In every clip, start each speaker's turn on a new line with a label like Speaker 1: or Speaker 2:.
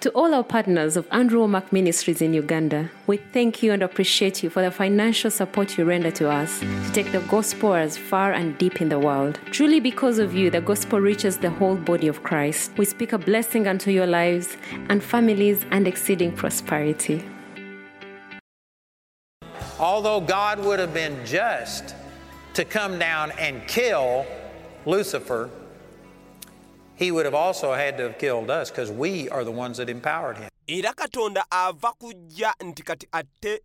Speaker 1: To all our partners of Andrew Wommack Ministries in Uganda, we thank you and appreciate you for the financial support you render to us to take the gospel as far and deep in the world. Truly, because of you, the gospel reaches the whole body of Christ. We speak a blessing unto your lives and families and exceeding prosperity.
Speaker 2: Although God would have been just to come down and kill Lucifer, he would have also had to have killed us because we are the ones that empowered him.
Speaker 3: era katonda ava kujja nti kati atte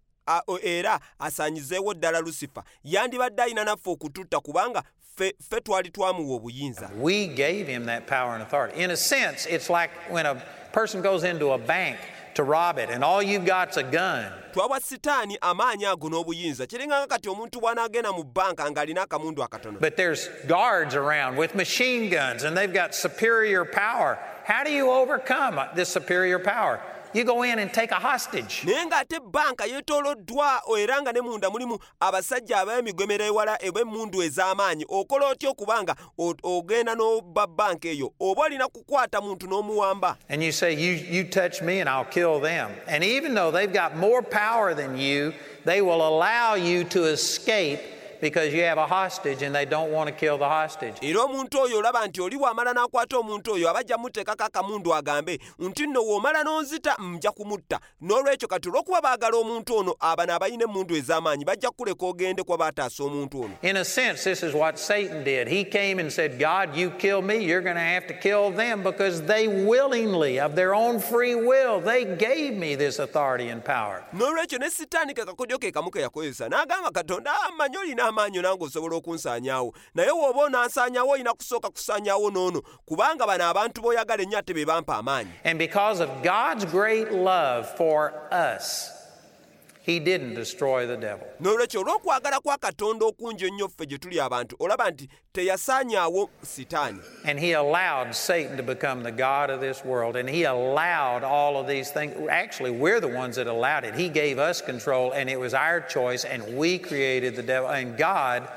Speaker 3: era asaanyizeewo ddala lusifa yandibadde alina naffe okututta kubanga ffe ffe twali twamuwa obuyinza
Speaker 2: We gave him that power and authority. In a sense, it's like when a person goes into a bank to rob it and all you've got's a gun.
Speaker 3: twawa sitaani amaanyi ago n'obuyinza kati omuntu bw'anaagenda mu bbanka ng'alina akamundu akatono
Speaker 2: But there's guards around with machine guns and they've got superior power. How do you overcome this superior power? You go in and take a hostage.
Speaker 3: naye ng'ate bbanka yeetooloddwa era nga ne munda mulimu abasajja ab'emigomero ewala eb'emmundu ez'amaanyi okola otya okubanga o- ogenda n'obba bbanka eyo oba olina kukwata muntu n'omuwamba
Speaker 2: And you say, you, you touch me and I'll kill them. And even though they've got more power than you, they will allow you to escape because you have a hostage and they don't want to kill the hostage.
Speaker 3: era omuntu oyo olaba nti oli bw'amala n'akwata omuntu oyo muteekako akamundu agambe nti nno w'omala n'onzita nja kumutta n'olwekyo kati olw'okuba baagala omuntu ono abano abalina emmundu ez'amaanyi bajja ogende kuba baataasa omuntu ono
Speaker 2: In a sense, this is what Satan did. He came and said, God, you kill me, you're going to have to kill them because they willingly, of their own free will, they gave me this authority and power.
Speaker 3: n'olwekyo ne sitaani kekakodyo ke kamu ke yakozesa n'agamba katonda "Ah, mmanyi olina amaanyi nange osobola okunsaanyaawo naye w'oba onansaanyaawo olina kusooka kusaanyaawo n'ono kubanga bano abantu b'oyagala ennyo ate be bampa amaanyi.
Speaker 2: And because of God's great love for us, He didn't destroy the devil.
Speaker 3: olw'okwagala kwa katonda okungi ennyo ffe gye tuli abantu olaba nti teyasaanyaawo sitaani
Speaker 2: And he allowed Satan to become the God of this world. And he allowed all of these things. Actually, we're the ones that allowed it. He gave us control, and it was our choice, and we created the devil. And God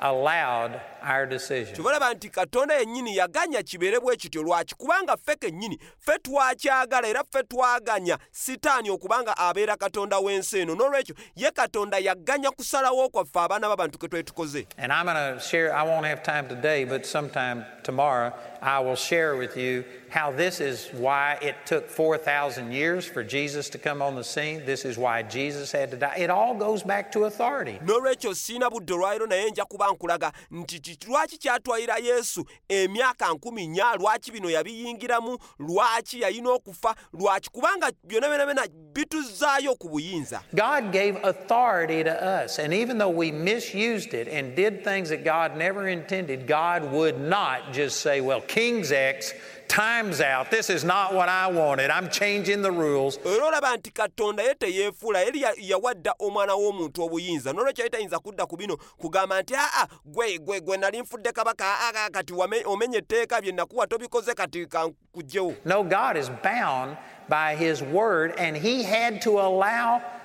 Speaker 2: allowed our decision.
Speaker 3: nti katonda yennyini yaganya kibeere bwe kityo lwaki kubanga ffe kennyini ffe twakyagala era ffe twaganya sitaani okubanga abeera katonda w'ensi eno n'olwekyo ye katonda yaganya kusalawo kwaffe abaana b'abantu ke twali tukoze
Speaker 2: And I'm going to share, I won't have time today, but sometime tomorrow, I will share with you how this is why it took 4,000 years for Jesus to come on the scene. This is why Jesus had to die. It all goes back to authority.
Speaker 3: n'olwekyo siina budde olwaliro naye nja kuba nkulaga nti ki- lwaki kyatwalira yesu emyaka nkumi nnya lwaki bino yabiyingiramu? Lwaki yalina okufa? Lwaki? Kubanga byonna byonna bituzzaayo ku buyinza.
Speaker 2: God gave authority to us, and even though we misused it and did things that God never intended, God would not just say, Well, King's X, time's out. This is not what I wanted. I'm changing the rules.
Speaker 3: era olaba nti katonda ye teyeefuula yeri yawadda omwana w'omuntu obuyinza n'olwekyo yali tayinza kudda ku bino kugamba nti aa gwe gwe gwe nali nfudde kabaka aa kati omenye etteeka bye nakuwa tobikoze kati kankugjewo
Speaker 2: No, God is bound by His word, and He had to allow what we allow.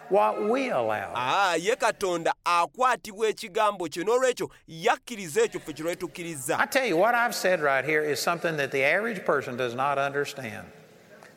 Speaker 3: Aa ah, ye katonda akwatibwa ekigambo kye n'olwekyo yakkiriza ekyo ffe kye lwetukkiriza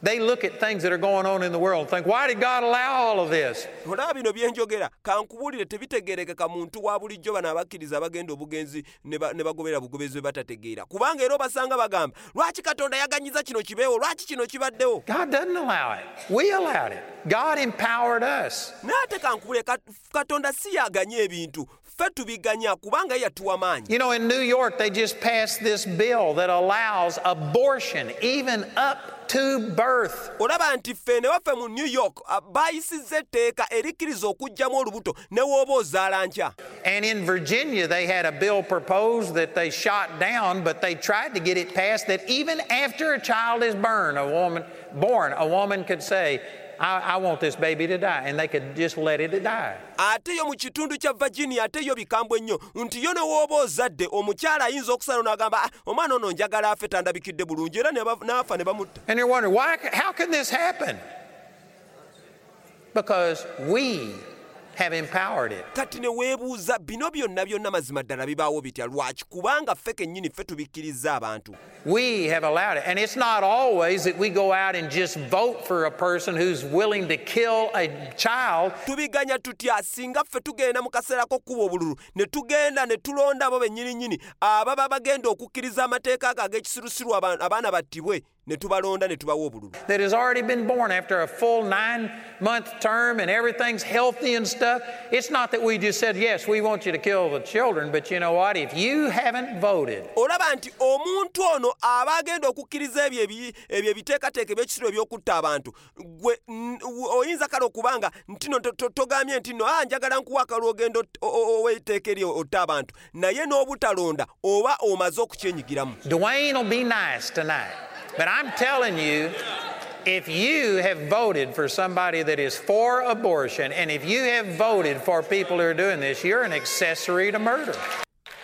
Speaker 2: They look at things that are going on in the world and think, Why did God allow all of this?
Speaker 3: olaba bino bye kankubuulire tebitegeerekeka muntu wa bulijjo bano abakkiriza abagenda obugenzi ne ba- bugobezi bwe batategeera kubanga era obasanga bagamba lwaki katonda yaganyiza kino kibeewo lwaki kino kibaddewo
Speaker 2: God doesn't allow it. We allowed it. God empowered us.
Speaker 3: kankubule katonda si yaganya ebintu ffe tubiganya kubanga ye yatuwa maanyi
Speaker 2: You know, in New York, they just passed this bill that allows abortion even up to birth.
Speaker 3: olaba nti ffe ne waffe mu new york uh, bayisizza etteeka erikkiriza olubuto ne wooba ozaala nkya
Speaker 2: And in Virginia, they had a bill proposed that they shot down, but they tried to get it passed that even after a child is born, a woman born, a woman could say, I, I want this baby to die, and they could just let it die.
Speaker 3: ate yo mu kitundu kya virginia ate yo bikambwe nti yo ne wooba ozadde omukyala ayinza okusala n'agamba "Ah, omwana ono njagala afe tandabikidde bulungi era n'afa ne bamutta
Speaker 2: And you're wondering, why, how can this happen? Because we have empowered it.
Speaker 3: kati ne weebuuza bino byonna byonna mazima ddala bibaawo bitya lwaki kubanga ffe kennyini ffe tubikkiriza abantu
Speaker 2: We have allowed it. And it's not always that we go out and just vote for a person who's willing to kill a child.
Speaker 3: tubiganya tutya singa ffe tugenda mu kaseera k'okkuba obululu ne tugenda ne tulonda abo bennyininyini ababa bagenda okukkiriza amateeka ago ag'ekisirusiru aba- abaana battibwe ne tubalonda ne tubawa obululu
Speaker 2: that has already been born after a full nine month term and everything's healthy and stuff. It's not that we just said, yes, we want you to kill the children, but you know what? If you haven't voted,
Speaker 3: olaba nti omuntu ono aba agenda okukkiriza ebyo ebyo ebiteekateeka ebyekisiro ebyokutta abantu gwe oyinza kale okubanga ntino to- to- togambye nti no "Ah, njagala nkuwa akalwa ogenda oweeteeka eri otta abantu naye n'obutalonda oba omaze okukyenyigiramu
Speaker 2: Dwayne will be nice tonight. But I'm telling you, if you have voted for somebody that is for abortion, and if you have voted for people who are doing this, you're an accessory to murder.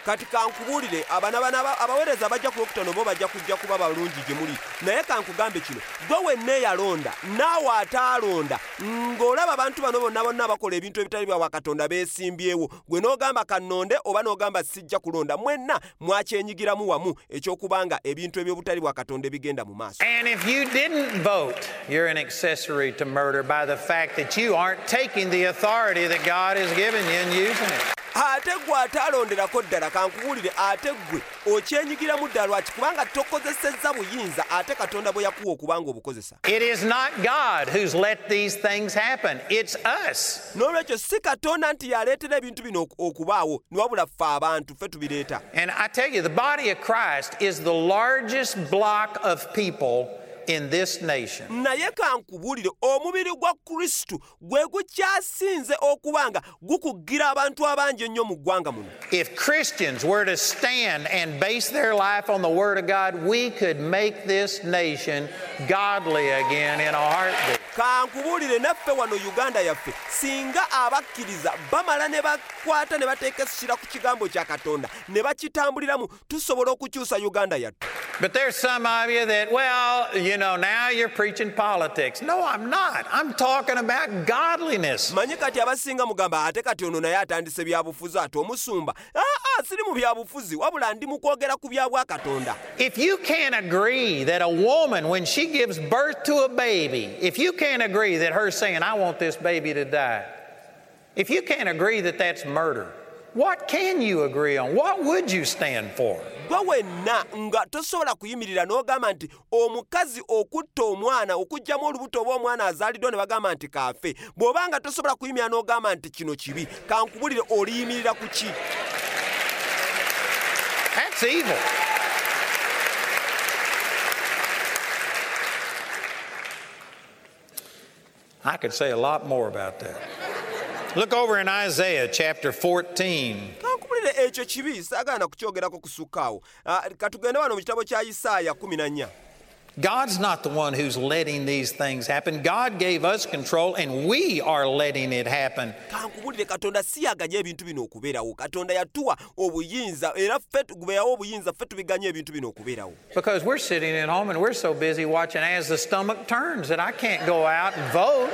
Speaker 3: Kati kankubuulire abana bana aba- abaweereza abajja ku lwokutano bo bajja kujja kuba balungi gye muli naye kankugambe kino gwe wenna eyalonda naawe ataalonda ng'olaba abantu bano bonna bonna bakola ebintu ebitali bya wakatonda beesimbyewo gwe n'ogamba kannonde oba n'ogamba sijja kulonda mwenna mwakyenyigiramu wamu ekyokubanga ebintu eby'obutali bwa katonda ebigenda mu maaso
Speaker 2: And if you didn't vote, you're an accessory to murder by the fact that you aren't taking the authority that God has given you and using it.
Speaker 3: Ate gwe ataalonderako ddala kankubuulire ate gwe okyenyigiramu ddala lwaki? Kubanga tokozesezza buyinza ate katonda bwe yakuwa okubanga obukozesa
Speaker 2: It is not God who's let these things happen, it's us.
Speaker 3: n'olwekyo si katonda nti yaleetera ebintu bino okubaawo ne wabula ffe abantu ffe tubireeta.
Speaker 2: And I tell you, the body of Christ is the largest block of people in this nation.
Speaker 3: naye kankubuulire omubiri gwa kristo gwe gukyasinze okuba nga gukugira abantu abangi ennyo mu ggwanga muno
Speaker 2: If Christians were to stand and base their life on the Word of God, we could make this nation godly again in a heartbeat.
Speaker 3: kankubuulire naffe wano uganda yaffe singa abakkiriza bamala ne bakwata ne bateeka essira ku kigambo kya katonda ne bakitambuliramu tusobola okukyusa uganda yattu
Speaker 2: But there's some of you that, well, you know, now you're preaching politics. No, I'm not. I'm talking about godliness.
Speaker 3: manyi kati abasinga mugamba ate kati ono naye atandise byabufuzi ate omusumba aa siri mu byabufuzi wabula ndi mu kwogera ku bya bwakatonda
Speaker 2: If you can't agree that a woman, when she gives birth to a baby, if you can't agree that her saying, I want this baby to die, if you can't agree that that's murder, what can you agree on? What would you stand for?
Speaker 3: gwe wenna nga tosobola kuyimirira n'ogamba nti omukazi okutta omwana okuggyamu olubuto oba omwana azaaliddwa ne bagamba nti kaafe tosobola kuyimirira n'ogamba nti kino kibi kankubulire oliyimirira ku ki
Speaker 2: That's evil. I could say a lot more about that. Look over in Isaiah chapter 14.
Speaker 3: kankubulire ekyo kibi saagaana kukyogerako kusukka Ah, katugende wano mu kitabo kya isaaya 14
Speaker 2: God's not the one who's letting these things happen. God gave us control and we are letting it happen.
Speaker 3: kankubulire katonda si ebintu bino okubeerawo katonda yatuwa obuyinza era ffe tu- obuyinza ffe tubiganya ebintu bino okubeerawo
Speaker 2: Because we're sitting at home and we're so busy watching as the stomach turns that I can't go out and vote.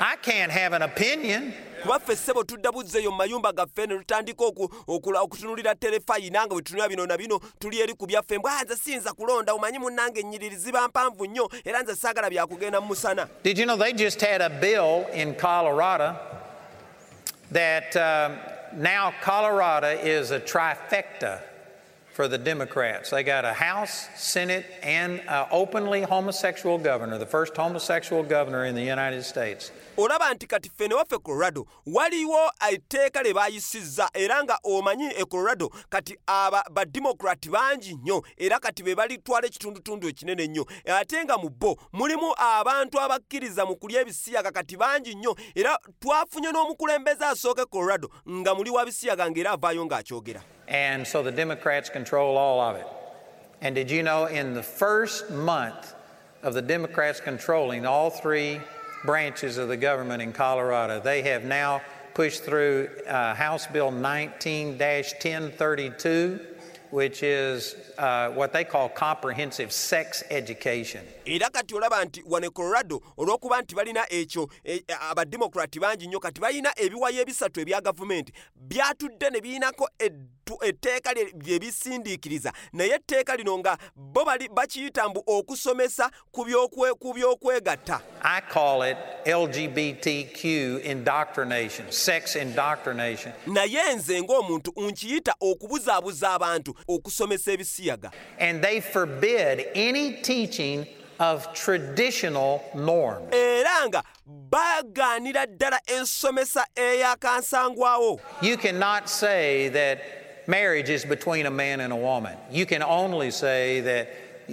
Speaker 2: I can't have an opinion.
Speaker 3: Kuba ffe ssebo tudda buzzeeyo mu mayumba gaffe ne tutandika oku- okula- okutunuulira terefayina nga bwe tunula bino na bino tuli eri ku byaffe. Mbw "Ah, nze siyinza kulonda omanyi munnange ennyiriri ziba mpanvu nnyo era nze saagala byakugenda mu musana.
Speaker 2: Did you know they just had a bill in Colorado that um, now Colorado is a trifecta for the Democrats? They got a House, Senate, and an openly homosexual governor, the first homosexual governor in the United States.
Speaker 3: olaba nti kati ffe ne waffe colorado waliwo etteeka lye baayisizza era nga omanyi e colorado kati aba bademokrati bangi nnyo era kati be balitwala ekitundutundu ekinene ennyo ate nga mu bo mulimu abantu abakkiriza mu kulya ebisiyaga kati bangi nnyo era twafunye n'omukulembeze asooka e colorado nga muli wa bisiyaga ng'era avaayo ng'akyogera
Speaker 2: And so the Democrats control all of it. And did you know in the first month of the Democrats controlling all three branches of the government in Colorado, they have now pushed through uh, House Bill 19 1032, which is uh, what they call comprehensive sex education.
Speaker 3: era kati olaba nti wano e colorado olw'okuba nti balina ekyo e- abademokrati bangi nnyo kati balina ebiwayo ebisatu ebya gavumenti byatudde ne birinako eddu- etteeka lye- bisindiikiriza naye etteeka lino nga bo bakiyita mbu okusomesa ku byokwegatta
Speaker 2: I call it LGBTQ indoctrination, sex indoctrination.
Speaker 3: naye nze ng'omuntu nkiyita okubuzaabuza abantu okusomesa ebisiyaga
Speaker 2: And they forbid any teaching of traditional norms.
Speaker 3: era nga bagaanira ddala ensomesa eyakansangwawo
Speaker 2: You cannot say that marriage is between a man and a woman. You can only say that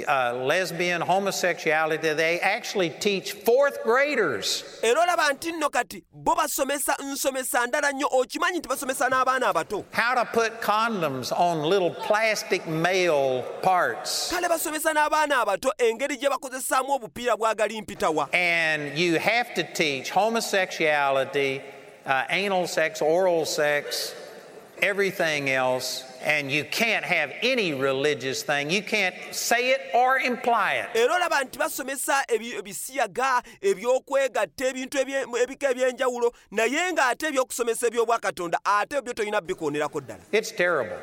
Speaker 2: uh, lesbian, homosexuality, they actually teach fourth graders.
Speaker 3: Era olaba nti nno kati bo basomesa nsomesa ndala nnyo okimanyi nti basomesa n'abaana abato?
Speaker 2: How to put condoms on little plastic male parts.
Speaker 3: kale basomesa n'abaana abato engeri gye bakozesaamu obupiira bwagali mpitawa.
Speaker 2: And you have to teach homosexuality, uh, anal sex, oral sex, everything else, and you can't have any religious thing. You can't say it or imply it.
Speaker 3: era olaba nti basomesa ebisiyaga ebyokwegatta ebintu ebika ebyenjawulo naye ng'ate ebyokusomesa ebyobwakatonda ate byo tolina bikoonerako ddala
Speaker 2: It's terrible.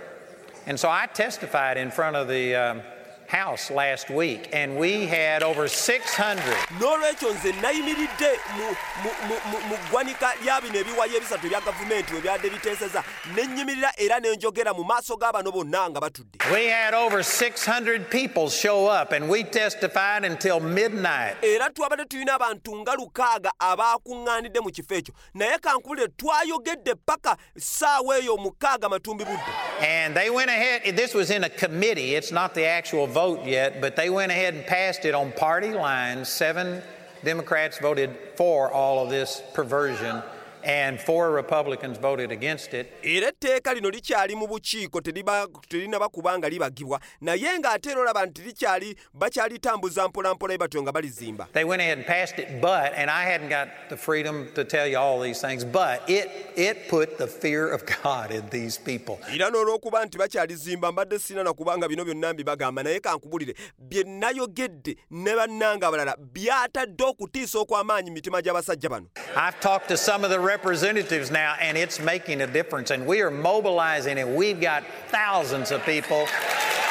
Speaker 2: And so I testified in front of the um, House last week, and we had over 600
Speaker 3: n'olwekyo nze nayimiridde mu- mu- mu- mu- mu ggwanika lya bino ebiwayo ebisatu ebya gavumenti we byadde biteeseza ne nnyimirira era ne njogera mu maaso g'abano bonna nga batudde.
Speaker 2: We had over 600 people show up, and we testified until midnight.
Speaker 3: era twabadde tulina abantu nga lukaaga abaakuŋŋaanidde mu kifo ekyo. Naye kankubulire twayogedde paka ssaawa eyo mukaaga matumbi budde.
Speaker 2: And they went ahead, this was in a committee, it's not the actual vote yet, but they went ahead and passed it on party lines. Seven Democrats voted for all of this perversion, and four Republicans voted against it.
Speaker 3: era etteeka lino likyali mu bukiiko terinaba kuba nga libagibwa naye ng'ate era olaba nti likyali bakyalitambuza mpolampola ye batyo nga balizimba
Speaker 2: They went ahead and passed it, but, and I hadn't got the freedom to tell you all these things, but it, it put the fear of God in these people.
Speaker 3: era n'olw'okuba nti bakyalizimba mbadde sirina na kubanga bino byonna mbibagamba naye kankubulire bye nayogedde ne bannanga abalala byatadde okutiisa okw'amaanyi mu mitima gy'abasajja bano
Speaker 2: I've talked to some of the representatives now, and it's making a difference. And we are mobilizing, and we've got thousands of people,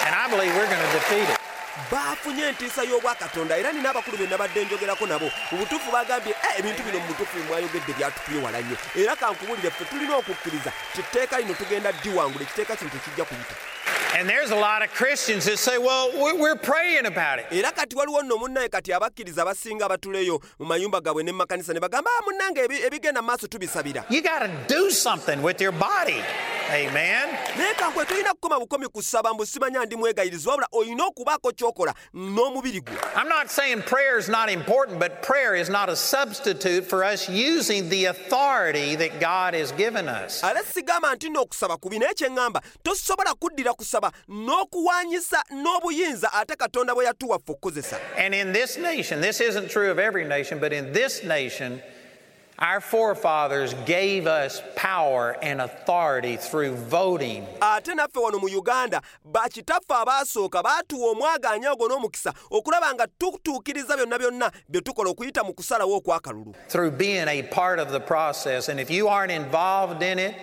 Speaker 2: and I believe we're going to defeat it.
Speaker 3: entiisa y'obwakatonda era nina abakulu njogerako nabo. Bagambye "Eh, ebintu bino mwayogedde nnyo era ffe tulina okukkiriza kiteeka lino tugenda ekiteeka kino tekijja kuyita
Speaker 2: And there's a lot of Christians that say, well, we- we're praying about it.
Speaker 3: era kati waliwo nno munnaye kati abakkiriza abasinga abatuleyo mu mayumba gaabwe ne mu makanisa ne bagamba "Ah, munnange ebigenda mu maaso tubisabira
Speaker 2: You got to do something with your body. Amen.
Speaker 3: naye kankwe tolina kukoma bukomi kusaba mbu simanya ndi mwegayiriza wabula olina okubaako ky'okola n'omubiri gwe
Speaker 2: I'm not saying prayer is not important, but prayer is not a substitute for us using the authority that God has given us.
Speaker 3: ate sigamba nti nno okusaba kubi naye kyeŋŋamba tosobola kuddira kusaba n'okuwanyisa n'obuyinza ate katonda bwe yatuwa ffe okukozesa
Speaker 2: And in this nation, this isn't true of every nation, but in this nation, our forefathers gave us power and authority through voting.
Speaker 3: ate naffe wano mu uganda bakitaffe abaasooka baatuwa omwagaanya ogwo n'omukisa okulaba nga tutuukiriza byonna byonna bye tukola okuyita mu kusalawo okwakalulu
Speaker 2: through being a part of the process. And if you aren't involved in it,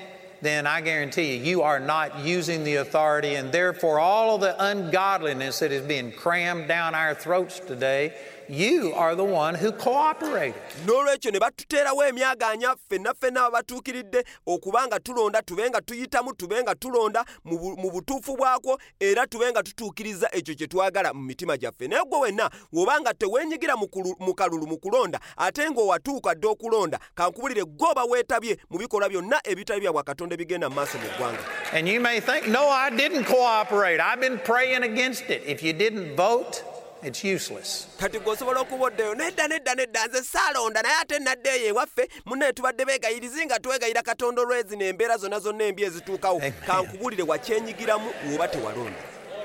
Speaker 2: then I guarantee you, you are not using the authority, and therefore, all of the ungodliness that is being crammed down our throats today, you are the one who cooperated.
Speaker 3: n'olwekyo ne batuteerawo emyagaanya ffenna ffenna abatuukiridde okuba nga tulonda tube nga tuyitamu tube nga tulonda mu bu- mu butuufu bwakwo era tube nga tutuukiriza ekyo kye twagala mu mitima gyaffe naye gwe wenna bw'oba nga teweenyigira mu kalulu mu kulonda ate ng'owatuuka dde okulonda kankubulire gwe oba weetabye mu bikolwa byonna ebitali bya bwakatonda ebigenda mu maaso mu ggwanga
Speaker 2: And you may think, no, I didn't cooperate. I've been praying against it. If you didn't vote, it's useless.
Speaker 3: kati gweosobola okuba oddeyo nedda nedda nedda nze saalonda naye ate naddeeyo ewaffe munnaye tubadde beegayirizi nga twegayira katonda olwezino embeera zonna zonna embi ezituukawo kankubulire wakyenyigiramu woba tewalonda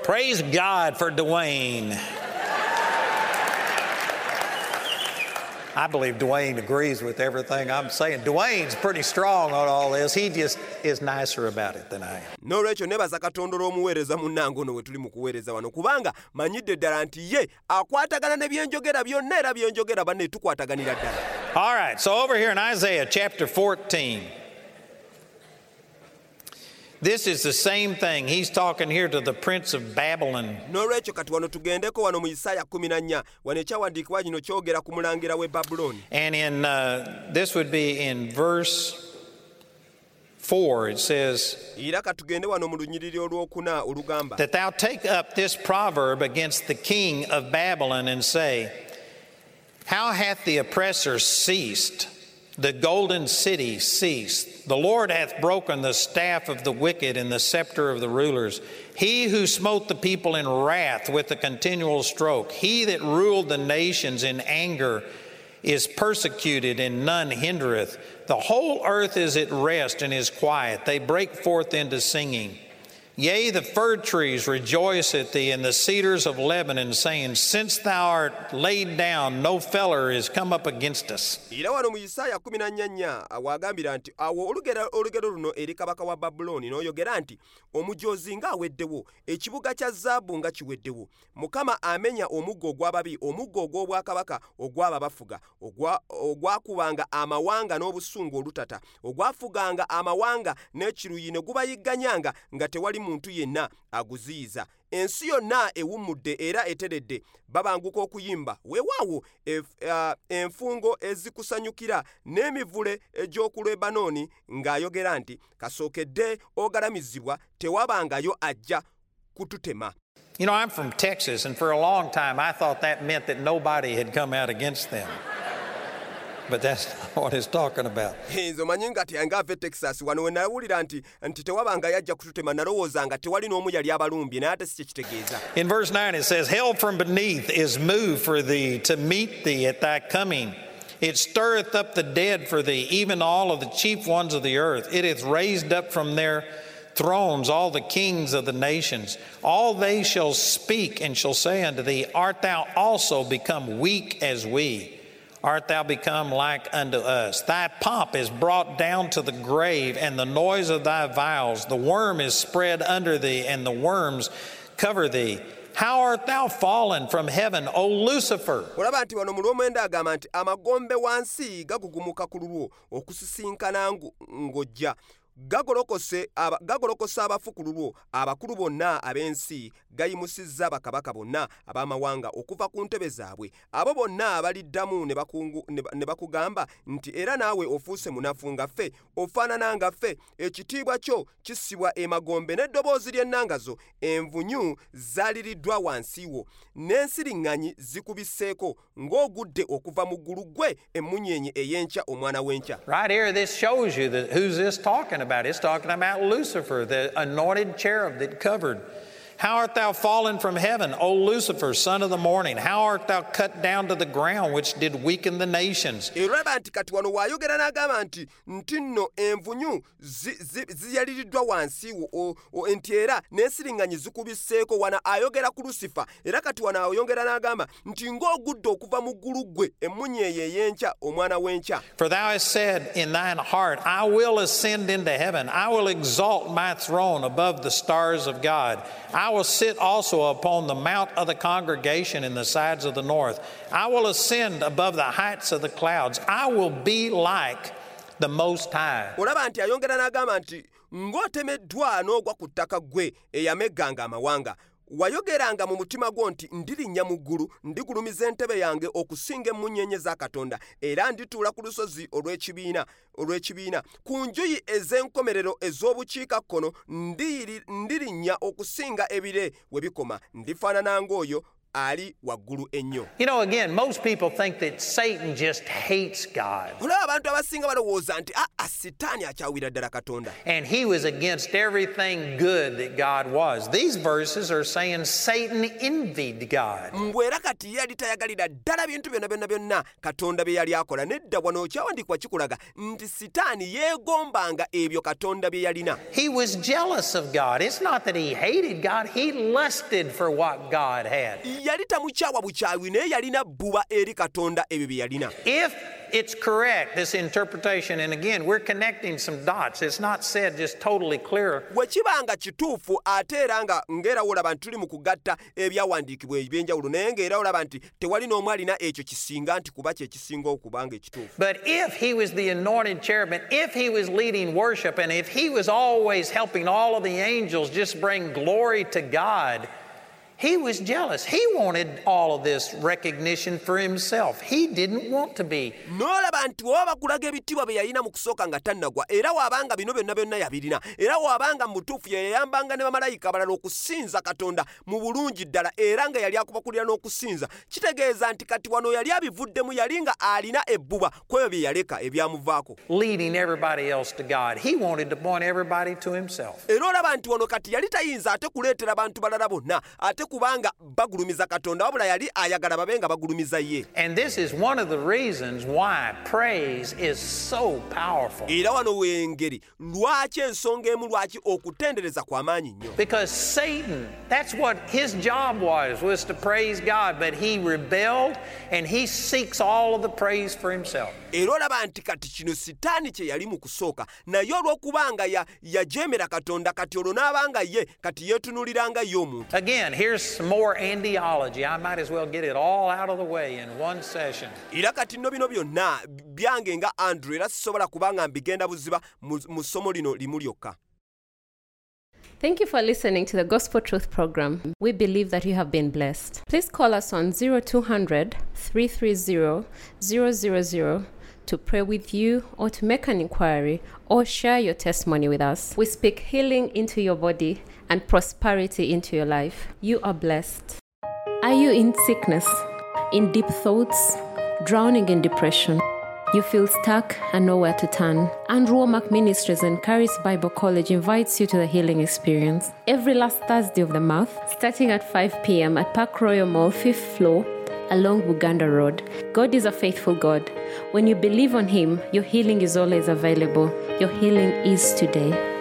Speaker 2: Praise God for Dwayne. I believe Dwayne agrees with everything I'm saying. Dwayne's pretty strong on all this. He just is nicer about it than I am.
Speaker 3: n'olwekyo nebaza katonda olw'omuweereza munnange ono we tuli mu kuweereza wano kubanga manyidde ddala nti ye akwatagana ne byenjogera byonna era byenjogera banne tukwataganira ddala
Speaker 2: All right, so over here in Isaiah chapter 14, this is the same thing. He's talking here to the prince of Babylon.
Speaker 3: n'olwekyo kati wano tugendeko wano mu isaaya 14 wano ekyawandiikibwa kino kyogera ku mulangira w'e babulooni
Speaker 2: And in uh, this would be in verse 4, it says,
Speaker 3: era katugende wano mu lunyiriri olwokuna olugamba
Speaker 2: That thou take up this proverb against the king of Babylon and say, How hath the oppressor ceased? The golden city ceased. The Lord hath broken the staff of the wicked and the scepter of the rulers. He who smote the people in wrath with a continual stroke, he that ruled the nations in anger is persecuted and none hindereth. The whole earth is at rest and is quiet. They break forth into singing. Yea, the fir trees rejoice at thee, and the cedars of Lebanon, saying, Since thou art laid down, no feller is come up against us.
Speaker 3: era wano mu isaaya 14 waagambira nti awo olugero luno eri kabaka wa babulooni n'oyogera nti omujoozi ng'aweddewo ekibuga kya zaabu nga kiweddewo mukama amenya omuggo ogw'ababi omuggo ogw'obwakabaka ogw'ababafuga ogwa- ogwakubanga amawanga n'obusungu olutata ogwafuganga amawanga n'ekiruyi ne gubayigganyanga nga tewali muntu yenna aguziyiza. Ensi yonna ewummudde era eteredde babanguka okuyimba. Weewaawo enfungo ezikusanyukira n'emivule egy'oku lebanooni ng'ayogera nti kasookedde ogalamizibwa tewabangayo ajja kututema.
Speaker 2: You know, I'm from Texas, and for a long time I thought that meant that nobody had come out against them. But that's not what it's talking about.
Speaker 3: nze omanyi nga teyange e texas wano nti nti tewabangayo ajja kututema nalowooza nga tewali n'omu yali abalumbye naye ate si kye kitegeeza
Speaker 2: In verse 9, it says, Hell from beneath is moved for thee to meet thee at thy coming. It stirreth up the dead for thee, even all of the chief ones of the earth. It hath raised up from their thrones all the kings of the nations. All they shall speak and shall say unto thee, Art thou also become weak as we? Art thou become like unto us? Thy pomp is brought down to the grave, and the noise of thy vials. The worm is spread under thee, and the worms cover thee. How art thou fallen from heaven, O Lucifer?
Speaker 3: amagombe wansi gagugumuka okusisinkana ng'ojja gagolokosa abafu ku lulwo abakulu bonna ab'ensi gayimusizza bakabaka bonna ab'amawanga okuva ku ntebe zaabwe. Abo bonna abaliddamu ne bakugamba nti era naawe ofuuse munafu nga ffe ofaanana nga ffe. Ekitiibwa kyo kissibwa emagombe n'eddoboozi ly'ennanga zo. Envunyu zaaliriddwa wansi wo. N'ensiriŋŋanyi zikubiseeko ng'ogudde okuva mu ggulu gwe emmunyeenye ey'enkya omwana w'enkya.
Speaker 2: Right here, this shows you that who's this talking about? It's talking about Lucifer, the anointed cherub that covered. How art thou fallen from heaven, O Lucifer, son of the morning? How art thou cut down to the ground, which did weaken the nations?
Speaker 3: olaba nti kati wano waayogera n'agamba nti nti nno envunyu zi- zi- ziyaliriddwa wansi wo o- o- nti era n'ensiriŋŋanyi zikubiseeko wana ayogera ku lusifa era kati wano ayongera n'agamba nti ng'ogudde okuva mu ggulu ggwe emmunyeeyo ey'enkya omwana w'enkya
Speaker 2: For thou hast said in thine heart, I will ascend into heaven. I will exalt my throne above the stars of God. I will sit also upon the mount of the congregation in the sides of the north. I will ascend above the heights of the clouds. I will be like the Most High.
Speaker 3: Wayogeranga mu mutima gwo nti ndirinnya mu ggulu ndigulumiza entebe yange okusinga emmunyeenye za katonda era ndituula ku lusozi olw'ekibiina ku njuyi ez'enkomerero ez'obukiikakkono ndiyiri- ndirinnya okusinga ebire we bikoma. Ndifaanana ng'oyo ali waggulu ennyo
Speaker 2: You know, again, most people think that Satan just hates God
Speaker 3: olaba abantu abasinga balowooza nti aa sitaani akyawira ddala katonda
Speaker 2: and he was against everything good that God was. These verses are saying Satan envied God.
Speaker 3: mbwe era kati yali tayagalira ddala bintu byonna byonna byonna katonda bye yali akola nedda wano kikulaga nti sitaani yeegombanga ebyo katonda bye yalina
Speaker 2: He was jealous of God. It's not that he hated God, he lusted for what God had.
Speaker 3: Yali tamukyawa bukyawi naye yalina bbuba eri katonda ebyo bye yalina.
Speaker 2: If it's correct, this interpretation, and again, we're connecting some dots, it's not said just totally clear.
Speaker 3: bwe kiba nga kituufu ate era nga ng'era olaba nti tuli mu kugatta ebyawandiikibwa eby'enjawulo naye ng'era olaba nti tewali n'omu alina ekyo kisinga nti kuba kye kisinga okuba ekituufu.
Speaker 2: But if he was the anointed cherubim, if he was leading worship, and if he was always helping all of the angels just bring glory to God, he was jealous. He wanted all of this recognition for himself. He didn't want to be.
Speaker 3: n'olaba nti woba kulaga ebitiibwa bye yalina mu kusooka nga tannagwa era waabanga bino byonna byonna yabirina era waabanga mu butuufu ne bamalayika abalala okusinza katonda mu bulungi ddala era nga yali akubakulira n'okusinza kitegeeza nti kati wano yali abivuddemu yali nga alina ebbuba ku ebyo bye yaleka ebyamuvaako
Speaker 2: leading everybody else to God. He wanted to point everybody to himself.
Speaker 3: era olaba nti wano kati yali tayinza ate kuleetera bantu balala bonna ate kubanga bagulumiza katonda wabula yali ayagala babe nga bagulumiza ye. Era wano wengeri lwaki ensonga emu lwaki okutendereza kw'amaanyi nnyo?
Speaker 2: That's what his job was, was to praise God, but he rebelled and he seeks all of the praise for himself.
Speaker 3: era olaba nti kati kino sitaani kye yali mu kusooka naye olw'okubanga ya- yajeemera katonda kati olwo n'abanga ye kati yeetunuuliranga ye omuntu
Speaker 2: here's some more Andiology. I might as well get it all out of the way in one session.
Speaker 3: era kati nno bino byonna byange nga andrew era sisobola kubanga mbigenda buziba mu mu ssomo lino limu lyokka
Speaker 1: Thank you for listening to the Gospel Truth program. We believe that you have been blessed. Please call us on 0200 330 000 to pray with you or to make an inquiry or share your testimony with us. We speak healing into your body and prosperity into your life. You are blessed. Are you in sickness, in deep thoughts, drowning in depression? You feel stuck and nowhere to turn. Andrew Wommack Ministries and Charis Bible College invites you to the healing experience every last Thursday of the month, starting at 5 p.m. at Park Royal Mall, 5th floor, along Buganda Road. God is a faithful God. When you believe on Him, your healing is always available. Your healing is today.